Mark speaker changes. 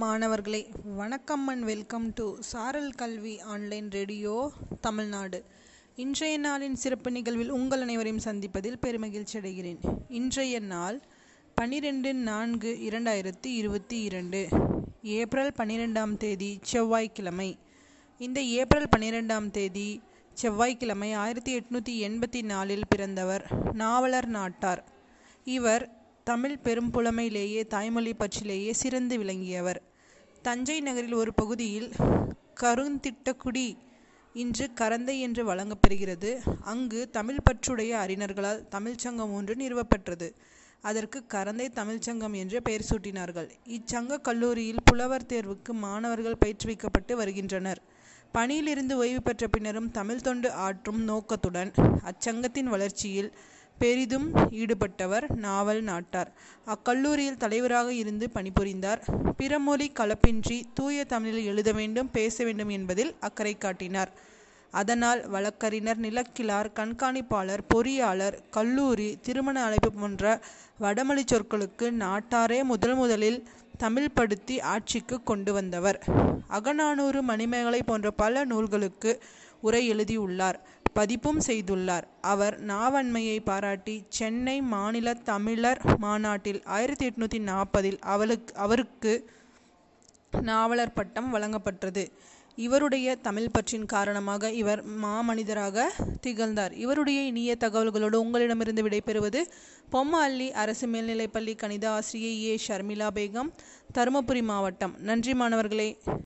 Speaker 1: மாணவர்களே வணக்கம் and welcome to சாரல் கல்வி ஆன்லைன் ரேடியோ தமிழ்நாடு. இன்றைய நாளின் சிறப்பு நிகழ்வில் உங்கள் அனைவரையும் சந்திப்பதில் பெருமகிழ்ச்சி அடைகிறேன். இன்றைய நாள் பன்னிரெண்டு நான்கு இரண்டாயிரத்தி இருபத்தி இரண்டு ஏப்ரல் பன்னிரெண்டாம் தேதி செவ்வாய்க்கிழமை. இந்த ஏப்ரல் பன்னிரெண்டாம் தேதி செவ்வாய்க்கிழமை ஆயிரத்தி எட்நூற்றி எண்பத்தி நாலில் பிறந்தவர் நாவலர் நாட்டார். இவர் தமிழ் பெரும்புலமையிலேயே தாய்மொழி பற்றிலேயே சிறந்து விளங்கியவர். தஞ்சை நகரில் ஒரு பகுதியில் கருந்திட்டக்குடி இன்று கரந்தை என்று வழங்கப்பெறுகிறது அங்கு தமிழ் பற்றுடைய அறிஞர்களால் தமிழ்ச்சங்கம் ஒன்று நிறுவப்பெற்றது. அதற்கு கரந்தை தமிழ்ச்சங்கம் என்று பெயர் சூட்டினார்கள். இச்சங்க கல்லூரியில் புலவர் தேர்வுக்கு மாணவர்கள் பயிற்றுவிக்கப்பட்டு வருகின்றனர். பணியிலிருந்து ஓய்வு பெற்ற பின்னரும் தமிழ் தொண்டு ஆற்றும் நோக்கத்துடன் அச்சங்கத்தின் வளர்ச்சியில் பெரிதும் ஈடுபட்டவர் நாவல் நாட்டார். அக்கல்லூரியில் தலைவராக இருந்து பணிபுரிந்தார். பிறமொழி கலப்பின்றி தூய தமிழில் எழுத வேண்டும் பேச வேண்டும் என்பதில் அக்கறை காட்டினார். அதனால் வழக்கறிஞர் நிலக்கிழார் கண்காணிப்பாளர் பொறியாளர் கல்லூரி திருமண அழைப்பு போன்ற வடமொழி சொற்களுக்கு நாட்டாரே முதல் முதலில் தமிழ்படுத்தி ஆட்சிக்கு கொண்டு வந்தவர். அகநானூறு மணிமேகலை போன்ற பல நூல்களுக்கு உரை எழுதியுள்ளார். பதிப்பும் செய்துள்ளார். அவர் நாவன்மையை பாராட்டி சென்னை மாநில தமிழர் மாநாட்டில் ஆயிரத்தி எட்நூற்றி நாற்பதில் அவளுக்கு அவருக்கு நாவலர் பட்டம் வழங்கப்பட்டது. இவருடைய தமிழ் பற்றின் காரணமாக இவர் மாமனிதராக திகழ்ந்தார். இவருடைய இனிய தகவல்களோடு உங்களிடமிருந்து விடைபெறுவது பொம்மஅள்ளி அரசு மேல்நிலைப்பள்ளி கணித ஆசிரியை ஏ. ஷர்மிளா பேகம் தருமபுரி மாவட்டம். நன்றி மாணவர்களே.